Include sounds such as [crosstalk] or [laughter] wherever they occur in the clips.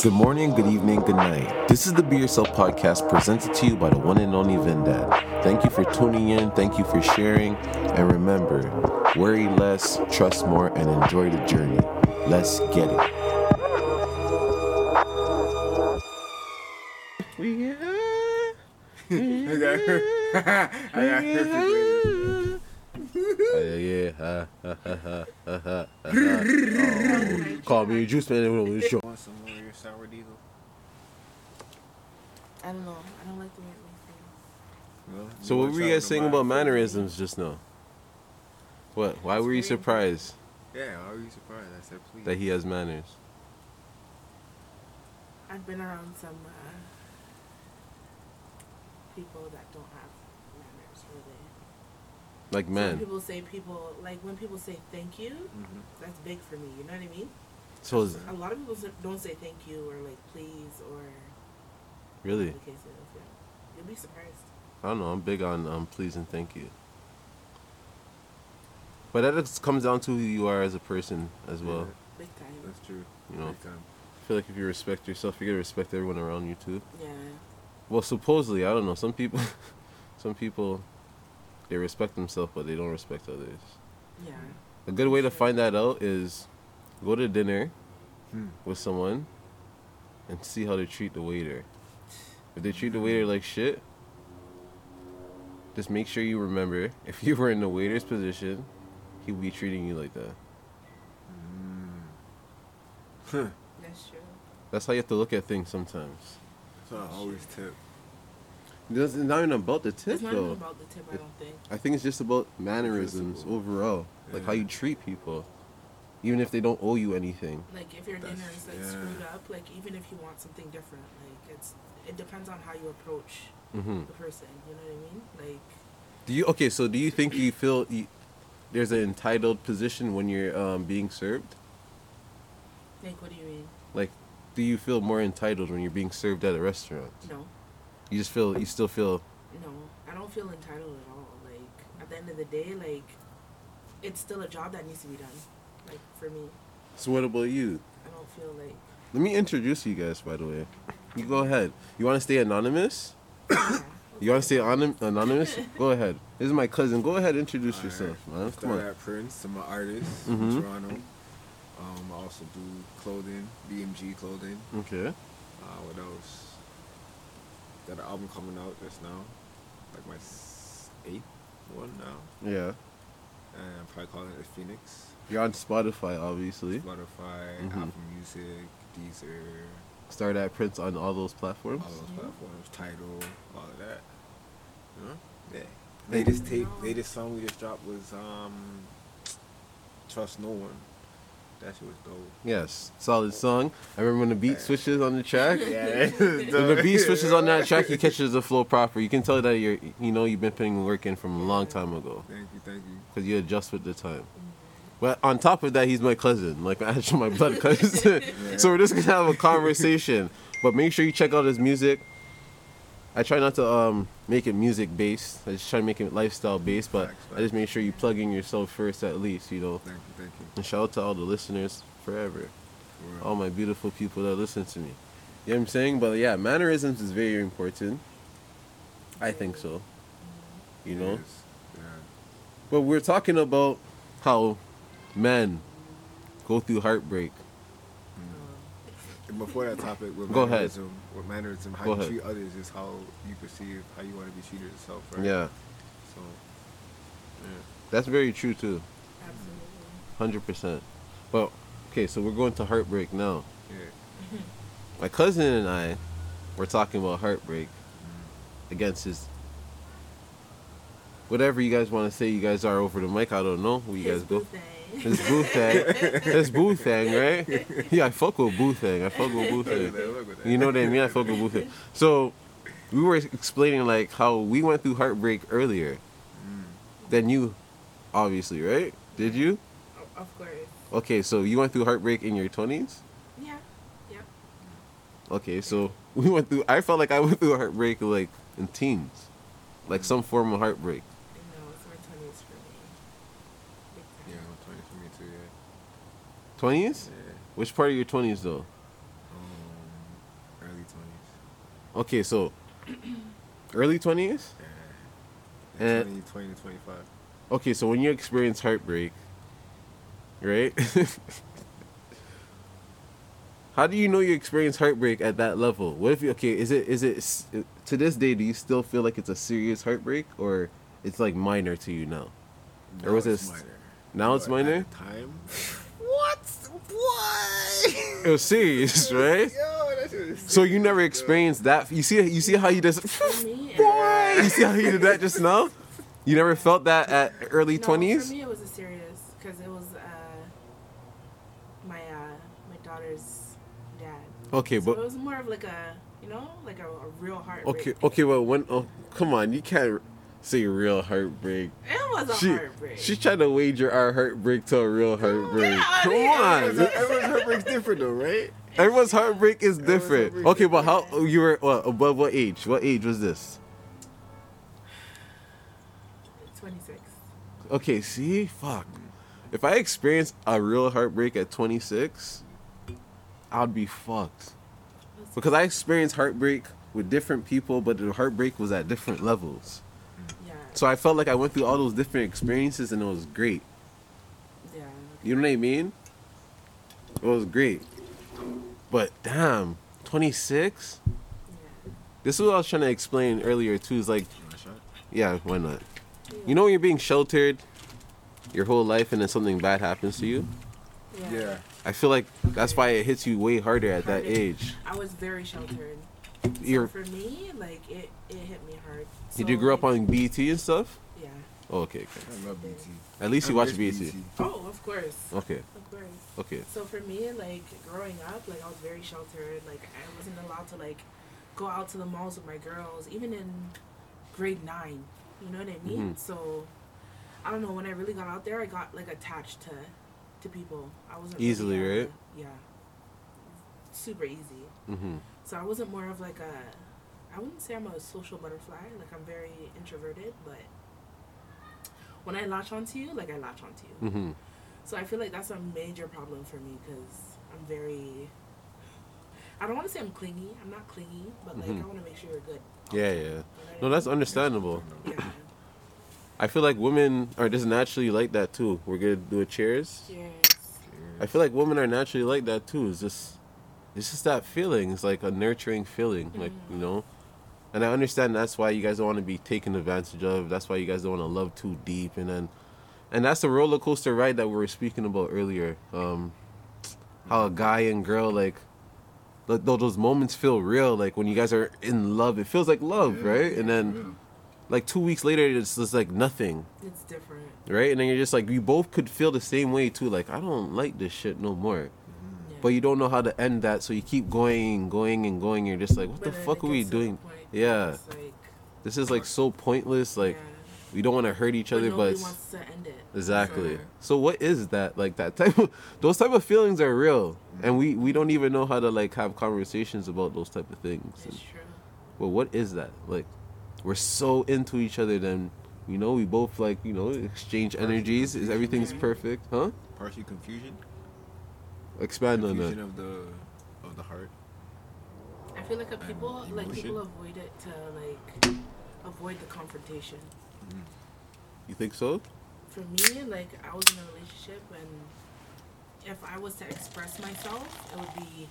Good morning, good evening, good night. This is the Be Yourself podcast presented to you by the one and only Vendad. Thank you for tuning in, thank you for sharing, and remember worry less, trust more, and enjoy the journey. Let's get it. We [laughs] I got her. [laughs] I got her. yeah. [laughs] Call me Juice Man. when we show. Want some more of your sour diesel? I don't know. I don't like the way it No? So, what were you guys saying about buy? mannerisms just now? What? Why were you surprised Yeah, why were you surprised? I said please. that he has manners? I've been around some uh, people that don't have manners, really. Like Some men. people say people like when people say thank you. Mhm. That's big for me. You know what I mean? So A lot of people don't say thank you or like please or really, whatever the case is. Yeah, you'll be surprised. I don't know. I'm big on um, please and thank you. But that just comes down to who you are as a person as well. Big time. That's true. You know, Big time. I feel like if you respect yourself, you're gonna respect everyone around you too. Yeah. Well, supposedly, I don't know. Some people, [laughs] some people, they respect themselves, but they don't respect others. Yeah. A good way to find that out is go to dinner Hmm. with someone and see how they treat the waiter. If they treat the waiter like shit, just make sure you remember if you were in the waiter's position, he would be treating you like that. Hmm. Huh. That's true. That's how you have to look at things sometimes. So I always tip. It's not even about the tip It's not though. even about the tip. I don't think. I think it's just about mannerisms Principle. overall, like how you treat people, even if they don't owe you anything. Like if your dinner is like yeah. screwed up, like even if you want something different, like it's it depends on how you approach hmm the person. You know what I mean? Like Do you okay? So do you think you feel you, there's an entitled position when you're um, being served? like what do you mean? Like, do you feel more entitled when you're being served at a restaurant? No, You just feel you still feel no, I don't feel entitled at all. Like at the end of the day, like it's still a job that needs to be done. Like for me, So what about you? I don't feel like Let me introduce you guys. By the way, you go ahead. You want to stay anonymous? yeah, You want to stay anon- anonymous? go ahead. This is my cousin. Go ahead, introduce yourself, man. Come Start on. at Prince. I'm an artist Mhm. in Toronto. Um, I also do clothing, BMG clothing. Okay. Uh, what else? Got an album coming out just now, like my eighth one now, Yeah. And I'm probably calling it a Phoenix. You're on Spotify, obviously. Spotify, Mhm. Apple Music, Deezer, Star dat Prince on all those platforms. all those platforms, Title, all of that. You know? Yeah. Latest tape, latest song we just dropped was um, Trust No One. That shit was dope. Yes, solid song. I remember when the beat switches on the track. Yeah, [laughs] When the beat switches on that track, you catches the flow proper. You can tell that you're, you know, you've been putting work in from a long time ago Thank you, thank you. because you adjust with the time. But on top of that, he's my cousin, like [laughs] actually my blood cousin. [laughs] so we're just gonna have a conversation. But make sure you check out his music. I try not to um, make it music based. I just try to make it lifestyle based. But Facts, I just make sure you plug in yourself first, at least, you know. Thank you, thank you. And shout out to all the listeners forever. For real. all my beautiful people that listen to me. You know what I'm saying? But yeah, mannerisms is very important. I think so. You know? Yes, Yeah. But we're talking about how men go through heartbreak. And before that topic, with Go ahead. mannerism, with mannerism, how Go you ahead. treat others is how you perceive how you want to be treated yourself, right? Yeah, So, yeah. that's very true too. absolutely. 100%. But okay, so we're going to heartbreak now. Yeah. [laughs] My cousin and I were talking about heartbreak mm-hmm. against his whatever you guys want to say you guys are over the mic. I don't know who you His guys go. boo thing. His boo thing. His boo thing, right? Yeah, I fuck with boo thing. I fuck with boo thing. that, look at that. You know what I mean? I fuck with boo thing. So we were explaining like how we went through heartbreak earlier Mm. than you, obviously, right? Did you? Of course. Okay, so you went through heartbreak in your twenties. Yeah. Yeah. Okay, so we went through. I felt like I went through heartbreak like in teens, like some form of heartbreak. I know it's my twenties for me. Big Yeah, time. I'm 20 for me too, yeah. Twenties? Yeah. Which part of your twenties though? Um, Okay, so early twenties. Yeah. And- 20, 20 to 25. Okay, so when you experience heartbreak, right? [laughs] How do you know you experience heartbreak at that level? What if you okay? Is it is it to this day? Do you still feel like it's a serious heartbreak, or it's like minor to you now? Or was it- minor? Now it's minor. Time. What? It was serious, right? [laughs] Yo, that shit So you never experienced that? You see? You see how he [laughs] does? Boy, you see how he did that just now? You never felt that at early twenties. no? For me, it was a serious because it was uh, my uh, my daughter's dad. Okay, so but it was more of like a you know like a, a real heartbreak. okay, okay, well when oh come on, you can't say real heartbreak. It was a She heartbreak. she tried to wager our heartbreak to a real heartbreak. yeah, I Come mean, on, Everyone's heartbreak's different though, right? everyone's heartbreak is different. heartbreak Okay, but how you were what, above what age? What age was this? Twenty six. Okay, see, fuck. If I experienced a real heartbreak at 26, I'd be fucked. Because I experienced heartbreak with different people, but the heartbreak was at different levels. Yeah. So I felt like I went through all those different experiences and it was great. Yeah. You know what I mean? It was great. But damn, 26? Yeah. This is what I was trying to explain earlier too. Is like, You want a shot? yeah, why not? You know when you're being sheltered your whole life and then something bad happens to you? Yeah. I feel like that's why it hits you way harder at that age. I was very sheltered. So You're, for me, like it, it hit me hard. did you So, grow up like, on BT and stuff? Yeah. Oh, okay, okay. I love BT. At least you watch miss BT. Oh, of course. Okay, Of course. okay. So for me, like growing up, like I was very sheltered. Like I wasn't allowed to like go out to the malls with my girls, even in grade nine. You know what I mean? Mhm. So I don't know. When I really got out there, I got like attached to to people. I wasn't Easily, really, uh, right? Yeah. Super easy. hmm So I wasn't more of like a. I wouldn't say I'm a social butterfly. Like I'm very introverted, but when I latch onto you, like I latch onto you. hmm So I feel like that's a major problem for me because I'm very. I don't want to say I'm clingy. I'm not clingy, but like Mhm. I want to make sure you're good. Yeah, yeah. No, that's understandable. Yeah. I feel like women are just naturally like that too. We're gonna do a cheers. Cheers. I feel like women are naturally like that too. It's just, it's just that feeling. It's like a nurturing feeling, like you mm-hmm. know. And I understand that's why you guys don't want to be taken advantage of. That's why you guys don't want to love too deep, and then, and that's the roller coaster ride that we were speaking about earlier. Um, how a guy and girl like, like those moments feel real. Like when you guys are in love, it feels like love, mm-hmm. right? And then, mm-hmm. like two weeks later, it's just like nothing It's different. right? And then you're just like, you both could feel the same way too. Like, I don't like this shit no more. Yeah. But you don't know how to end that, so you keep going and going and going. You're just like, what the But then fuck are we gets to the doing? Yeah. like, This is like so pointless. Like, yeah. we don't want to hurt each But other, but nobody wants to end it. exactly. So, So what is that? Like that type of [laughs] those type of feelings are real, and we we don't even know how to like have conversations about those type of things. it's true. Well, what is that? Like, we're so into each other, then you know we both like you know exchange energies. Is everything's Yeah. perfect, huh? Partially confusion. Expand on Confusion that. of the of the heart. I feel like a people like people avoid it to like avoid the confrontation. You think so? For me, like I was in a relationship and if I was to express myself, it would be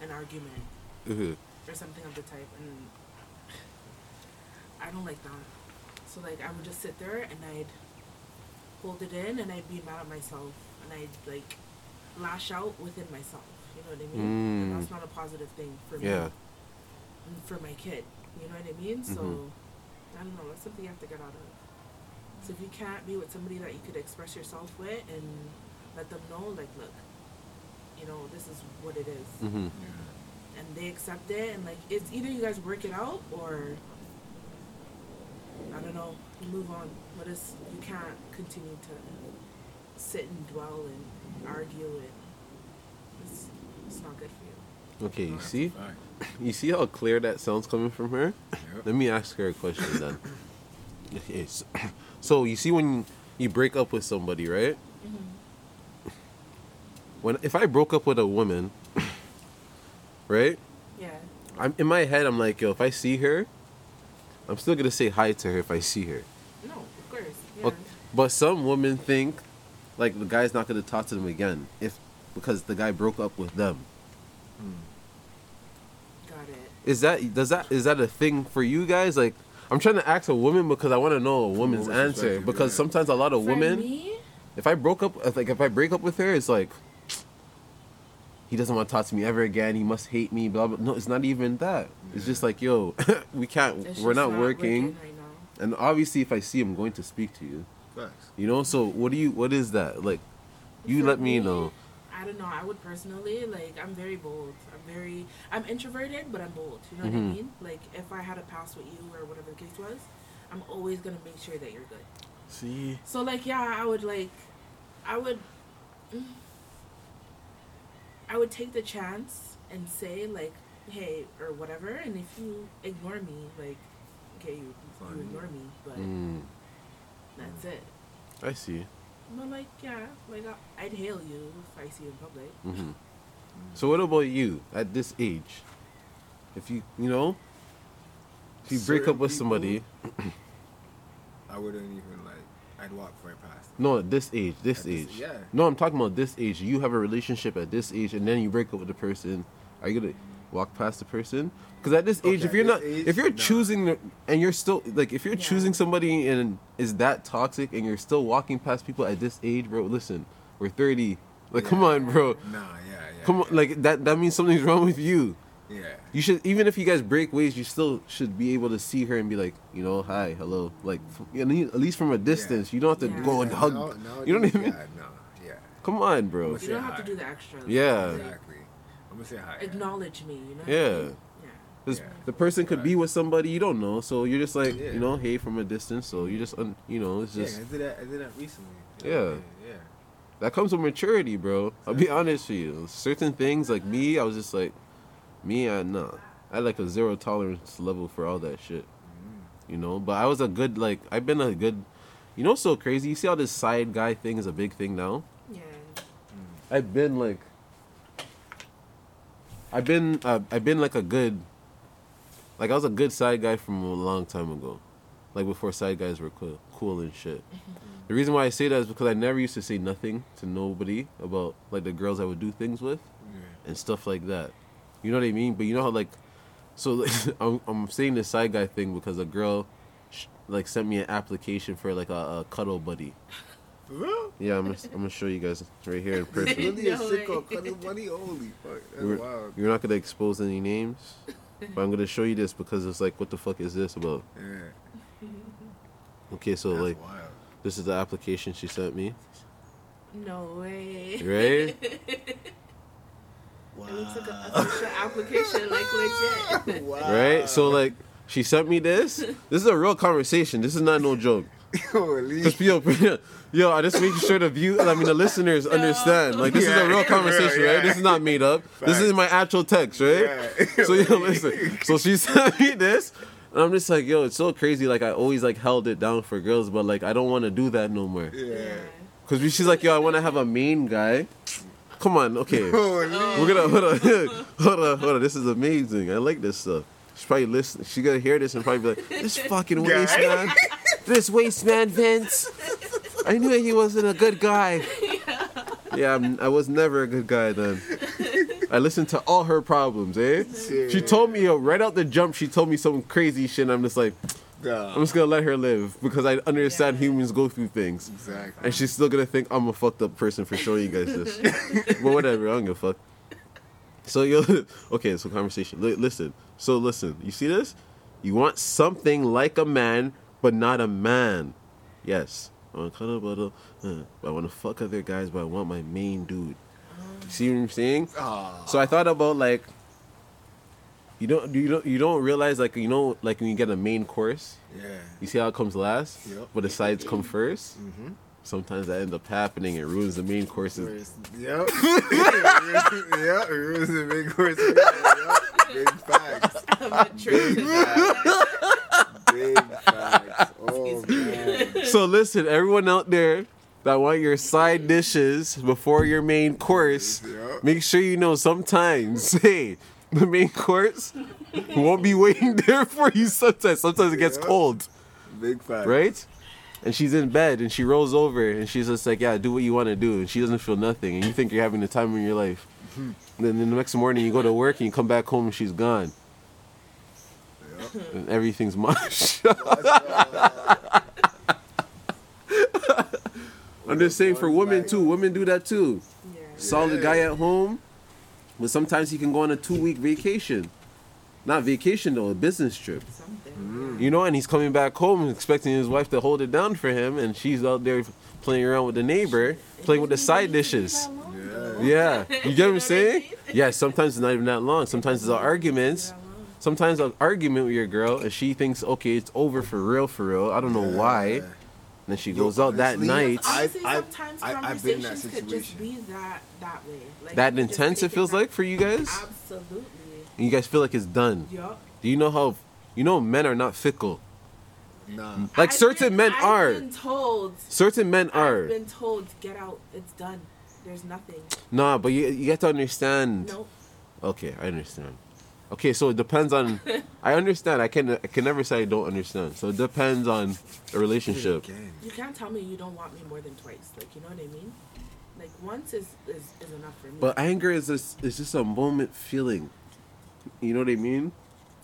an argument Mhm. or something of the type and I don't like that. So like I would just sit there and I'd hold it in and I'd be mad at myself and I'd like lash out within myself. You know what I mean? And Mm. that's not a positive thing for me. Yeah. for my kid. You know what I mean? So Mhm. I don't know. That's something you have to get out of. So if you can't be with somebody that you could express yourself with and let them know, like, look, you know, this is what it is, Mhm. and they accept it, and like, it's either you guys work it out or I don't know, you move on. But it's you can't continue to sit and dwell and argue, and it's it's not good for you. Okay, you see, [laughs] you see how clear that sounds coming from her. Yep. Let me ask her a question then. [coughs] Okay, so, [coughs] so you see when you break up with somebody, right? Mm-hmm. When if I broke up with a woman, [coughs] right? Yeah. I'm in my head. I'm like, yo, if I see her, I'm still gonna say hi to her if I see her. No, of course. Yeah. Okay. But some women think like the guy's not gonna talk to them again if because the guy broke up with them. Hmm. Got it. Is that does that is that a thing for you guys? Like I'm trying to ask a woman because I want to know a woman's woman's answer because yeah. sometimes a lot of For women me, if I broke up like if I break up with her it's like he doesn't want to talk to me ever again. He must hate me. Blah blah. No, it's not even that. It's just like yo, [laughs] we can't. it's we're just not, working. right. And obviously, if I see him, I'm going to speak to you. Facts. You know. So what do you? What is that? Like, you For let me know. I don't know. I would personally like. I'm very bold. I'm very. I'm introverted, but I'm bold. You know what Mhm. I mean? Like if I had a pass with you or whatever the case was, I'm always gonna make sure that you're good. See. So like yeah, I would like, I would. mm, I would take the chance and say like, hey or whatever, and if you ignore me, like, okay, you you ignore me, but Mm, that's it. I see. But like yeah, like I- I'd hail you if I see you in public. hmm So what about you at this age? If you you know, if you break up Certain with people- somebody, [clears throat] I wouldn't even like. I'd walk right past. them. no, at this age, this At this- age. yeah. No, I'm talking about this age. You have a relationship at this age, and then you break up with the person. Are you gonna walk past the person? Because at this age, Okay, if you're not, age, if you're nah. choosing, and you're still like, if you're Yeah. choosing somebody and is that toxic, and you're still walking past people at this age, bro. Listen, we're 30. Like, come on, bro. Nah, yeah, yeah. Come on, yeah, like that. That means something's wrong with you. Yeah. You should, even if you guys break ways, you still should be able to see her and be like, you know, hi, hello, like, f- at least- from a distance. You don't have to Yeah. go and hug. now- now you know what I these- mean? Yeah, no, yeah. Come on, bro. You don't have to do the extra. Yeah. Exactly. I'm gonna say hi. acknowledge me. You know. Yeah. Yeah. Because Yeah. the person could be with somebody you don't know, so you're just like, Yeah. you know, hey from a distance. So you just, un, you know, it's just. Yeah, just I did that. I did that recently. Yeah. Yeah. that comes with maturity, bro. I'll be honest with you. Certain things like me, I was just like, me, I no, I had like a zero tolerance level for all that shit. Mm. You know, but I was a good like I've been a good. You know, what's so crazy. You see how this side guy thing is a big thing now. Yeah. I've been like, I've been, uh, I've been like a good, like I was a good side guy from a long time ago, like before side guys were cool, cool and shit. [laughs] The reason why I say that is because I never used to say nothing to nobody about like the girls I would do things with Yeah. and stuff like that. You know what I mean? But you know how like, so [laughs] I'm, I'm saying this side guy thing because a girl, sh- like sent me an application for like a, a cuddle buddy. For real? Yeah, I'm gonna, I'm gonna show you guys right here in [laughs] person. Really a No sicko, cutting money. Holy fuck, that's You're, wild. you're not gonna expose any names, but I'm gonna show you this because it's like, what the fuck is this about? Yeah, [laughs] Okay, so that's like, wild. this is the application she sent me, No way. right? [laughs] It looks like an official application, like legit. wow. right? So like, she sent me this. This is a real conversation. This is not no joke. [laughs] Holy. Cause yo, [laughs] yo, I just making sure the view, I mean the listeners understand. Like this is a real [laughs] conversation, Yeah. right? This is not made up. This is my actual text, right? Yeah. So yo, listen. So she sent me this, and I'm just like, yo, it's so crazy. Like I always like held it down for girls, but like I don't want to do that no more. Yeah. Cause she's like, yo, I want to have a main guy. Come on, okay. Holy. We're gonna hold on, hold on, hold on. This is amazing. I like this stuff. She's probably listening. She gonna hear this and probably be like, "This fucking Guy. waste man, this waste man, Vince. I knew he wasn't a good guy. Yeah, I'm, I was never a good guy then. I listened to all her problems, eh? She told me yo, right out the jump. She told me some crazy shit. And I'm just like, I'm just gonna let her live because I understand Yeah. humans go through things. Exactly. And she's still gonna think I'm a fucked up person for showing you guys this. [laughs] but whatever, I don't give a fuck. So yo, [laughs] okay, so conversation. Li- listen, so listen. You see this? You want something like a man, but not a man. Yes, I want to cuddle, but, uh, but I want to fuck other guys, but I want my main dude. You see what I'm saying? Ah. So I thought about like, you don't you don't you don't realize like you know like when you get a main course, Yeah. you see how it comes last, Yep. but the sides come first Mm-hmm. sometimes that ends up happening and ruins the main courses. Yep. [laughs] yep. It was a big course. Yep. Big facts. [laughs] I'm a true to. [laughs] Big facts. Oh man. [laughs] So listen, everyone out there that want your side dishes before your main course, make sure you know sometimes, [laughs] hey, the main course won't be waiting [laughs] there for you sometimes. Sometimes it gets cold, Big fact. right? And she's in bed and she rolls over and she's just like, yeah, do what you want to do. And she doesn't feel nothing. And you think you're having the time of your life. Mm-hmm. Then the next morning you go to work and you come back home and she's gone. Yep. And everything's mush. [laughs] [laughs] I'm just saying for women too. Women do that too. Yeah. Solid guy at home, but sometimes he can go on a two week vacation. Not vacation though, a business trip. Something. Mm. You know, and he's coming back home expecting his wife to hold it down for him, and she's out there playing around with the neighbor, playing with the side dishes. Yeah. Yeah, you get what I'm [laughs] saying? Yeah, sometimes it's not even that long. Sometimes it's arguments. argument. Sometimes an argument with your girl, and she thinks, okay, it's over for real, for real. I don't know why. Yeah. Then she Yo, goes out that honestly, night. I- Honestly, I- sometimes I- I've been in that conversations could just be situation. that that way. Like, that intense it feels that- like for you guys? Absolutely. And you guys feel like it's done. Yup. Do you know how, you know, men are not fickle. Nah. Like I've certain been- men I've are. Been told. Certain men are. I've been told. Get out. It's done. There's nothing. Nah, but you, you have to understand. Nope. Okay, I understand. Okay, so it depends on. I understand. I can I can never say I don't understand. So it depends on the relationship. You can't tell me you don't want me more than twice. Like you know what I mean? Like once is is, is enough for me. But anger is just is just a moment feeling. You know what I mean?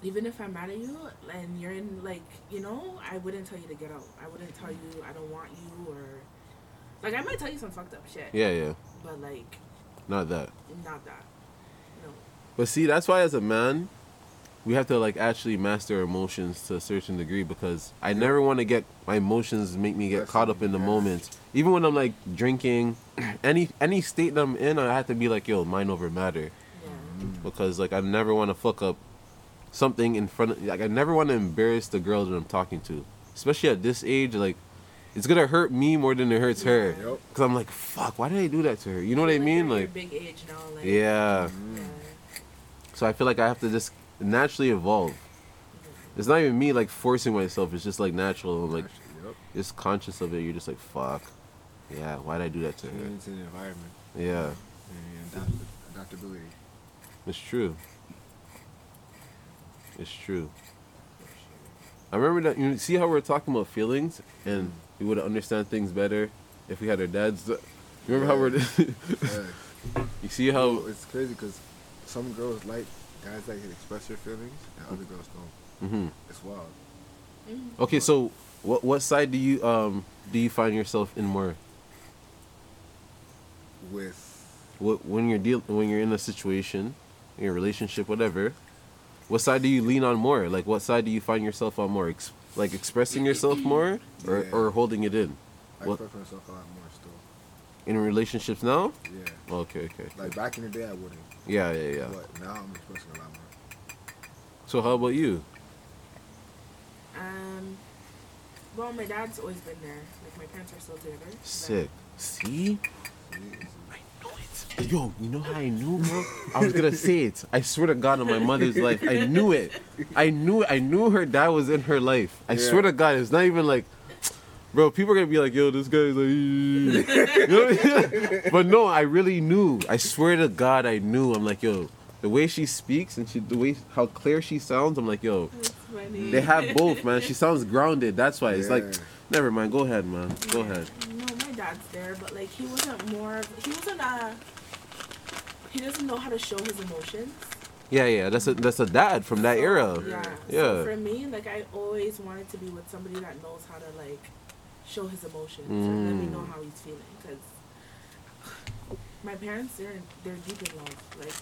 even if I'm mad at you and you're in like you know, I wouldn't tell you to get out. I wouldn't tell you I don't want you or like I might tell you some fucked up shit. Yeah, yeah. But like Not that. not that. No. But see, that's why as a man, we have to like actually master emotions to a certain degree because I never want to get my emotions make me get caught up in the moment. Even when I'm like drinking, [clears throat] any any state that I'm in, I have to be like, yo, mind over matter. Yeah. because like I never want to fuck up something in front of like I never want to embarrass the girl that I'm talking to, especially at this age. Like it's gonna hurt me more than it hurts her, because I'm like, fuck, why did I do that to her? You know what I mean? Like, big age now. Like yeah. yeah. So I feel like I have to just naturally evolve. It's not even me like forcing myself. It's just like natural. I'm like Yep. just conscious of it. You're just like, fuck, yeah, why did I do that to her? Into the environment Yeah, and adapt- adaptability. it's true. It's true. I remember that you see how we are talking about feelings and mm. we would understand things better if we had our dads. You remember how we're [laughs] Yeah. you see how Well, it's crazy because some girls like guys that can express their feelings, and other girls don't. Mm-hmm. It's wild. Okay, so what what side do you um do you find yourself in more? With What when you're deal when you're in a situation, in a relationship, whatever, what side do you lean on more? Like what side do you find yourself on more? Ex- like expressing yourself more or, Yeah. or holding it in? I What- express myself a lot more still. In relationships now? Yeah. Okay, okay. Like back in the day, I wouldn't. Yeah, yeah, yeah. But now I'm expressing a lot more. So how about you? Um. Well, my dad's always been there. Like my parents are still together. Sick. See? I See, it's- Yo, you know how I knew, bro? I was gonna say it. I swear to God, on my mother's life, I knew it. I knew, I knew her dad was in her life. I Yeah. swear to God, it's not even like, bro. People are gonna be like, yo, this guy's like, [laughs] you know? I mean? but no, I really knew. I swear to God, I knew. I'm like, yo, the way she speaks and she, the way how clear she sounds, I'm like, yo, they have both, man. She sounds grounded. That's why it's like, never mind. Go ahead, man. Go ahead. No, my dad's there, but like he wasn't more. He wasn't a. He doesn't know how to show his emotions. Yeah, yeah. That's a that's a dad from that era. Yeah. Yeah. So for me, like I always wanted to be with somebody that knows how to like show his emotions and let me Mm. know how he's feeling. Because [sighs] my parents, they're they're deep in love. Like,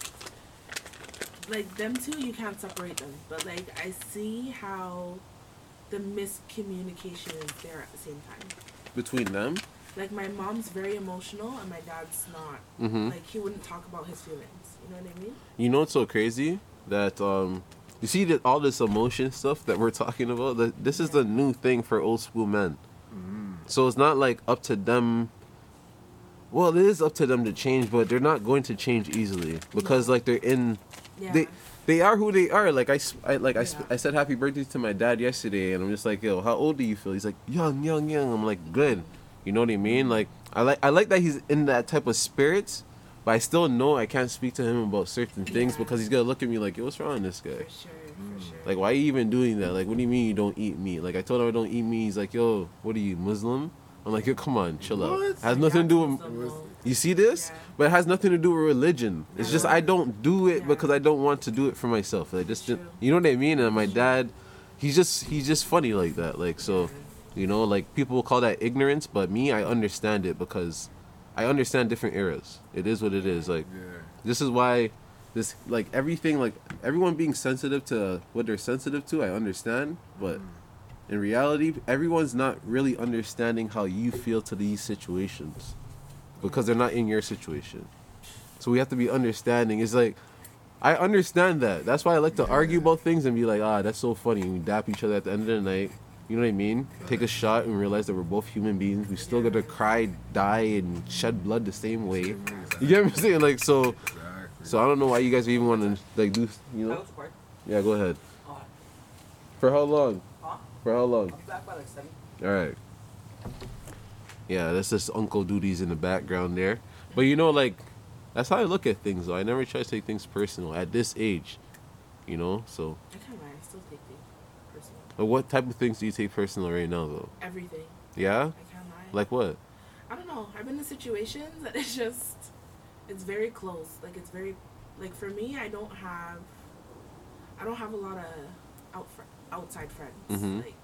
like them two, you can't separate them. But like I see how the miscommunication is there at the same time. Between them. Like my mom's very emotional and my dad's not. Mm-hmm. Like he wouldn't talk about his feelings. You know what I mean? You know what's so crazy? That um, you see that all this emotion stuff that we're talking about. That this is the new thing for old school men. So it's not like up to them. Well, it is up to them to change, but they're not going to change easily because No. like they're in. Yeah. They they are who they are. Like I, I- like I, Yeah. I said happy birthday to my dad yesterday, and I'm just like, yo, how old do you feel? He's like young, young, young. I'm like good. You know what I mean? Mm-hmm. Like I like I like that he's in that type of spirits, but I still know I can't speak to him about certain things Yeah. because he's gonna look at me like, "Yo, what's wrong with this guy?" For sure. Like, why are you even doing that? Like, what do you mean you don't eat meat? Like, I told him I don't eat meat. He's like, "Yo, what are you Muslim?" I'm like, "Yo, come on, chill out. What? Has nothing to do with." Muslim. You see this? Yeah. But it has nothing to do with religion. It's just I don't do it Yeah. because I don't want to do it for myself. Like just, True. you know what I mean? And my dad, he's just he's just funny like that. Like so, you know, like people will call that ignorance, but me, I understand it because I understand different eras. It is what it is. Like Yeah. this is why this like everything like everyone being sensitive to what they're sensitive to, I understand, but in reality, everyone's not really understanding how you feel to these situations because they're not in your situation. So we have to be understanding. It's like I understand that. That's why I like to argue about things and be like, ah, that's so funny. And we dap each other at the end of the night. You know what I mean? Take a shot and realize that we're both human beings. We still gotta cry, die, and shed blood the same way. You get what I'm saying? Like so. So I don't know why you guys even want to like do. You know? Yeah, go ahead. For how long? Huh? For how long? I'll be back by like seven. All right. Yeah, that's just Uncle Duties in the background there. But you know, like, that's how I look at things. Though I never try to take things personal at this age. You know, so. I can't lie. I still take things personal. But what type of things do you take personal right now, though? Everything. Yeah. I can't lie. Like what? I don't know. I've been in situations that it's just, it's very close. Like it's very, like for me, I don't have, I don't have a lot of out outside friends. Mhm. Like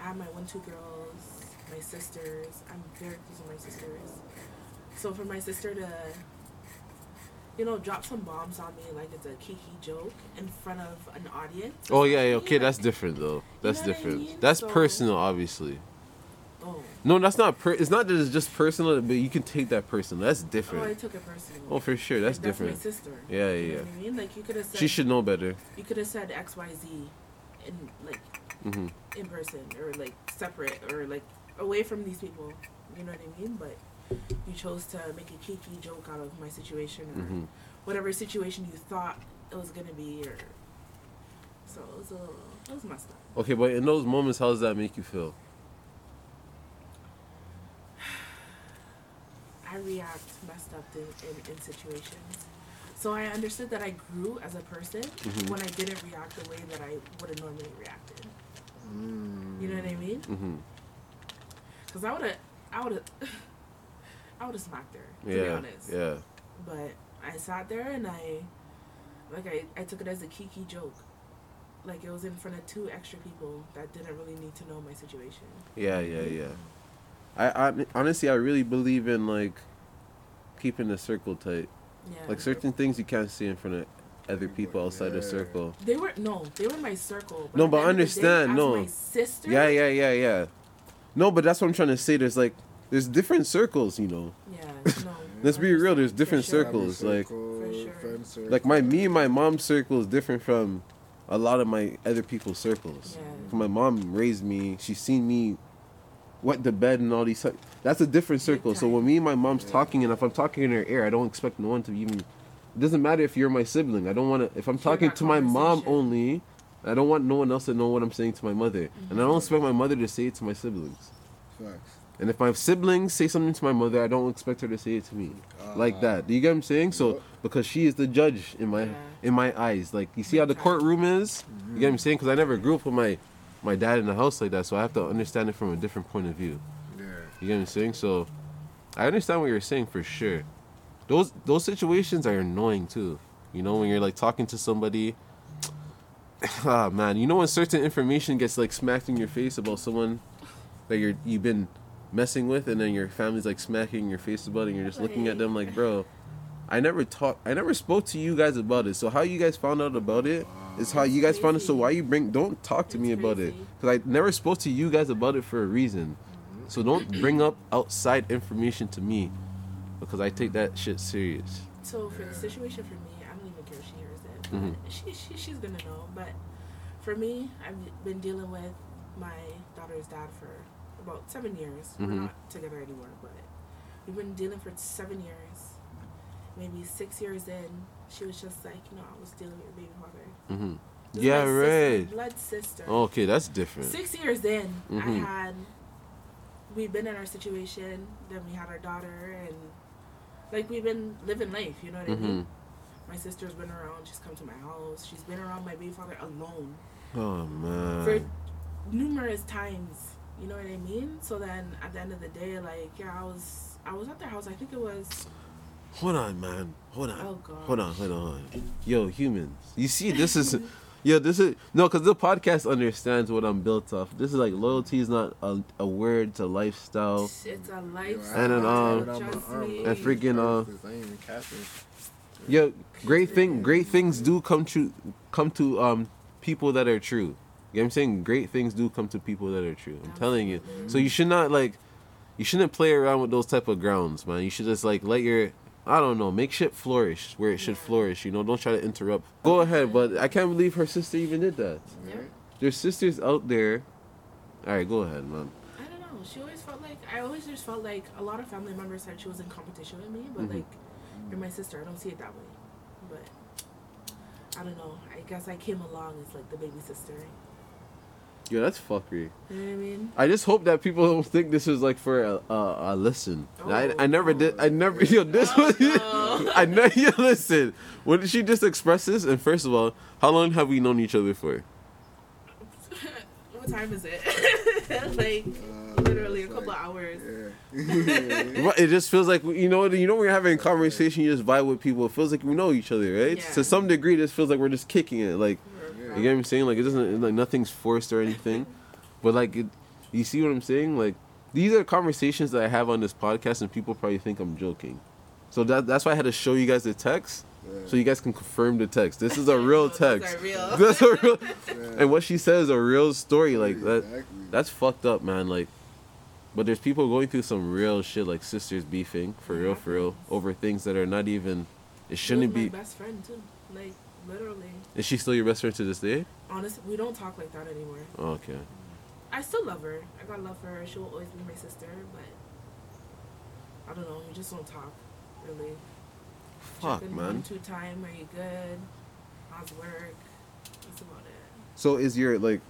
I have my one two girls, my sisters. I'm very close with my sisters. So for my sister to, you know, drop some bombs on me like it's a kiki joke in front of an audience. Oh yeah, yeah. Okay, like, that's different though. That's know what I different. mean? That's So- personal, obviously. Oh, No, that's not. Per- it's not that it's just personal, but you can take that personal. That's different. oh, I took it personally. Oh, for sure, that's Like, different. That's my sister. Yeah, yeah, You know what I mean? Like you could have said She should know better. you could have said X Y Z in like hmm in person or like separate or like away from these people. You know what I mean? But you chose to make a kiki joke out of my situation or Mhm. whatever situation you thought it was gonna be or so it was a little it was messed up. Okay, but in those moments, how does that make you feel? I react messed up in, in, in situations. So I understood that I grew as a person Mhm. when I didn't react the way that I would have normally reacted. Mm. You know what I mean? hmm Cause I would have, I would have, [laughs] I would have smacked her. To be Yeah, honest. yeah. But I sat there and I, like I, I took it as a kiki joke. Like it was in front of two extra people that didn't really need to know my situation. Yeah, yeah, yeah. I, I honestly, I really believe in like keeping the circle tight. Yeah. Like certain things you can't see in front of other people outside the circle. They were no, they were my circle. No, but the end day, understand, no. my sister. Yeah, yeah, yeah, yeah. No, but that's what I'm trying to say. There's like there's different circles, you know. Yeah. No. [laughs] Let's be real, there's different sure. circles, like- For sure. circle. Like my me and my mom's circle is different from a lot of my other people's circles. Yeah. My mom raised me. She's seen me wet the bed and all these. That's a different circle. So when me and my mom's talking, and if I'm talking in her ear, I don't expect no one to even. It doesn't matter if you're my sibling. I don't want to. If I'm talking to my mom only, I don't want no one else to know what I'm saying to my mother, and I don't expect my mother to say it to my siblings. Facts. And if my siblings say something to my mother, I don't expect her to say it to me, like that. Do you get what I'm saying? So because she is the judge in my Yeah. in my eyes, like you see how the courtroom is. You get what I'm saying? Because I never grew up with my my dad in the house like that, so I have to understand it from a different point of view. Yeah. You get what I'm saying? So I understand what you're saying for sure. Those those situations are annoying too. You know when you're like talking to somebody. [sniffs] Ah man, you know when certain information gets like smacked in your face about someone that you're you've been messing with, and then your family's like smacking your face about it, and you're just looking at them like, bro. I never talked. I never spoke to you guys about it. So how you guys found out about it is how you guys found it. So why you bring? Don't talk to It's me about it because I never spoke to you guys about it for a reason. So don't bring up outside information to me because I take that shit serious. So for the situation for me, I don't even care if she hears it. Mhm. She, she she's gonna know. But for me, I've been dealing with my daughter's dad for about seven years. Mhm. We're not together anymore, but we've been dealing for seven years. Maybe six years in, she was just like, you know, I was dealing with your baby father. hmm Yeah, my sister, right. blood sister. Okay, that's different. Six years in, I Mhm. had We've been in our situation. Then we had our daughter, and like we've been living life. You know what I Mm-hmm. mean? My sister's been around. She's come to my house. She's been around my baby father alone Oh man. for numerous times. You know what I mean? So then at the end of the day, like yeah, I was I was at their house. I think it was Hold on, man. Hold on. Oh, God. Hold on. Hold on. Yo, humans. You see, this is. [laughs] Yo, this is no, because the podcast understands what I'm built off. This is like loyalty is not a, a word, it's a lifestyle. it's a lifestyle. And then, um, trust me. and freaking, uh, I ain't even catching. Yo, great thing, great things do come to come to um people that are true. You know what I'm saying? Great things do come to people that are true. I'm telling you. So you should not like, you shouldn't play around with those type of grounds, man. You should just like let your, I don't know, make shit flourish where it should flourish. You know, don't try to interrupt. Go ahead, but I can't believe her sister even did that. Yeah. There's sisters out there. All right, go ahead, man. I don't know. She always felt like I always just felt like a lot of family members said she was in competition with me, but Mhm. like you're my sister. I don't see it that way. But I don't know. I guess I came along as like the baby sister. Yo, that's fuckery. You know what I mean? I just hope that people don't think this is like for a, a, a listen. I, Oh, I never did. I never. Yo, this Oh, was. no. [laughs] I know. Yo, listen. What did she just express this? And first of all, how long have we known each other for? [laughs] what time is it? [laughs] like Uh, literally a couple like- hours. Yeah. Right, It just feels like you know. You know, when you're having a conversation, you just vibe with people. It feels like we know each other, right? Yeah. To some degree, this feels like we're just kicking it. Like Yeah. you get what I'm saying? Like it doesn't. Like nothing's forced or anything. But like, it, you see what I'm saying? Like these are conversations that I have on this podcast, and people probably think I'm joking. So that that's why I had to show you guys the text, Yeah. so you guys can confirm the text. This is a real [laughs] Those text. [laughs] are real. That's a real. Yeah. And what she says is a real story. Like that. Exactly. That's fucked up, man. Like, but there's people going through some real shit, like sisters beefing for real, for real, over things that are not even. It shouldn't was be. best friend too. Like literally. Is she still your best friend to this day? Honestly, we don't talk like that anymore. Oh, okay. I still love her. I gotta love her. She will always be my sister, but I don't know. We just don't talk really. Fuck, Check in man. Two time. Are you good? How's work? That's about it. So is your like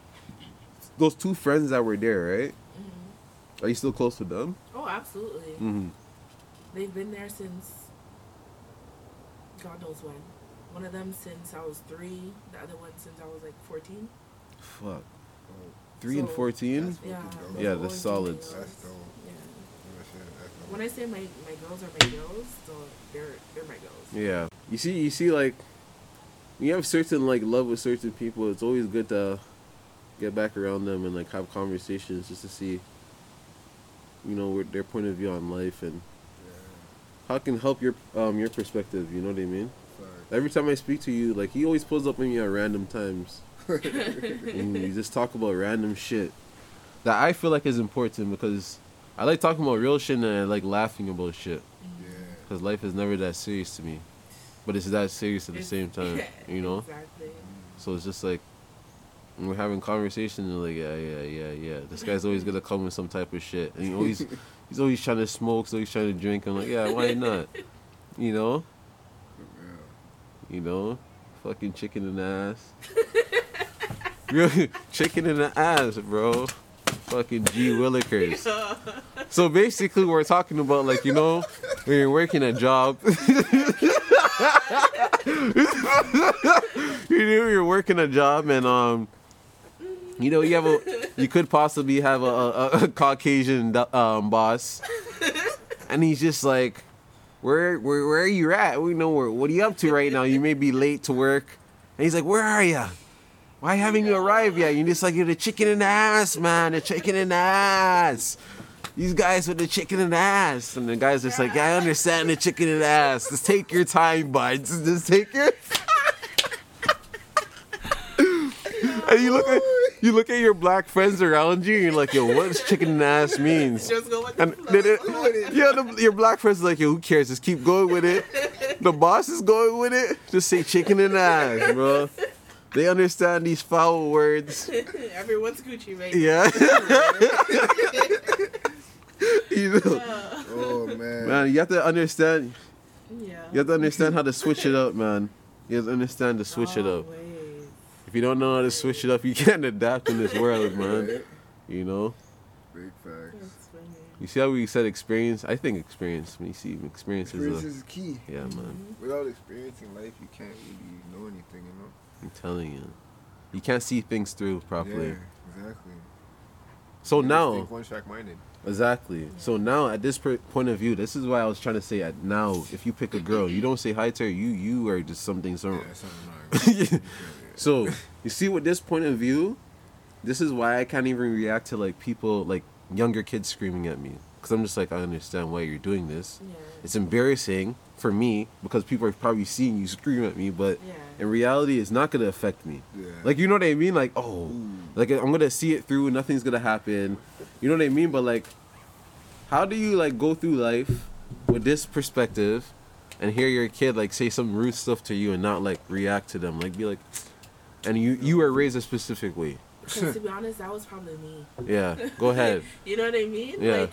those two friends that were there, right? Mm-hmm. Are you still close to them? Oh, absolutely. Mm-hmm. They've been there since God knows when. One of them since I was three. The other one since I was like fourteen. Fuck. Three and fourteen. Yeah. fucking dope. those Yeah, the solids. That's dope. Yeah. Yeah, shit, that's dope. When I say my, my girls are my girls, so they're they're my girls. Yeah. You see, you see, like when you have certain like love with certain people, it's always good to get back around them and like have conversations just to see, you know, their point of view on life and Yeah. how it can help your um your perspective. You know what I mean? Every time I speak to you, like he always pulls up on me at random times. [laughs] and you just talk about random shit that I feel like is important because I like talking about real shit and I like laughing about shit Yeah. because life is never that serious to me, but it's that serious at the It's- same [laughs] time. You know? Exactly. So it's just like when we're having conversations and like yeah yeah yeah yeah this guy's always gonna come with some type of shit and he always [laughs] he's always trying to smoke so he's trying to drink I'm like yeah why not you know Yeah. You know? Fucking chicken in the ass. [laughs] Really, [laughs] chicken in the ass bro. Fucking G Willikers. [laughs] So basically we're talking about like you know when you're working a job. You know you're working a job and um you know you have a you could possibly have a, a, a Caucasian um, boss. And he's just like where where where are you at? We know where what are you up to right now? You may be late to work. And he's like where are you why haven't you arrived yet? You're just like you're the chicken in the ass man the chicken in the ass. These guys with the chicken in the ass. And the guy's just like yeah, I understand the chicken in the ass. Just take your time buds. Just take your [laughs] and you look at you look at your black friends around you and you're like yo what does chicken in ass means [laughs] Just go with the and flow. they- they- yeah, the, your black friends are like, yo, who cares? Just keep going with it. The boss is going with it. Just say chicken and ass, bro. They understand these foul words. [laughs] Everyone's Gucci right Yeah. [laughs] you know, Oh man. man, you have to understand. Yeah. You have to understand how to switch it up, man. You have to understand to switch it up. Always. If you don't know how to switch it up, you [laughs] can't adapt in this world, [laughs] man. You know. Big facts. You see how we said experience? I think experience. When you see experience, Experience is is key. a, yeah, man. Without experiencing life, you can't really know anything, you know. I'm telling you, you can't see things through properly. Yeah, exactly. So You now, think one track minded. exactly. So now, at this per- point of view, this is why I was trying to say. At now, if you pick a girl, you don't say hi to her. You you are just something. So, Yeah, something like that. So you see, with this point of view, this is why I can't even react to like people like younger kids screaming at me because I'm just like I understand why you're doing this. Yeah. It's embarrassing for me because people are probably seeing you scream at me, but Yeah. in reality, it's not gonna affect me. Yeah. Like you know what I mean? Like oh, like I'm gonna see it through. Nothing's gonna happen. You know what I mean? But like, how do you like go through life with this perspective and hear your kid like say some rude stuff to you and not like react to them? Like be like, and you you were raised a specific way. Because to be honest, that was probably me. Yeah. Go ahead. [laughs] You know what I mean? Yeah. Like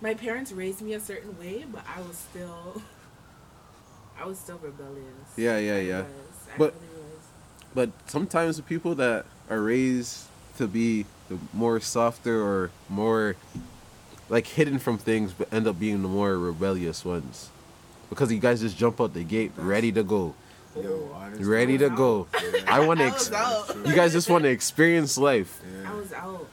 my parents raised me a certain way, but I was still I was still rebellious. Yeah, yeah, yeah. I But- really was. But sometimes the people that are raised to be the more softer or more like hidden from things, but end up being the more rebellious ones, because you guys just jump out the gate ready to go, Yo, honestly. ready to go. I want to. Ex- you guys just want to experience life. Yeah. I was out.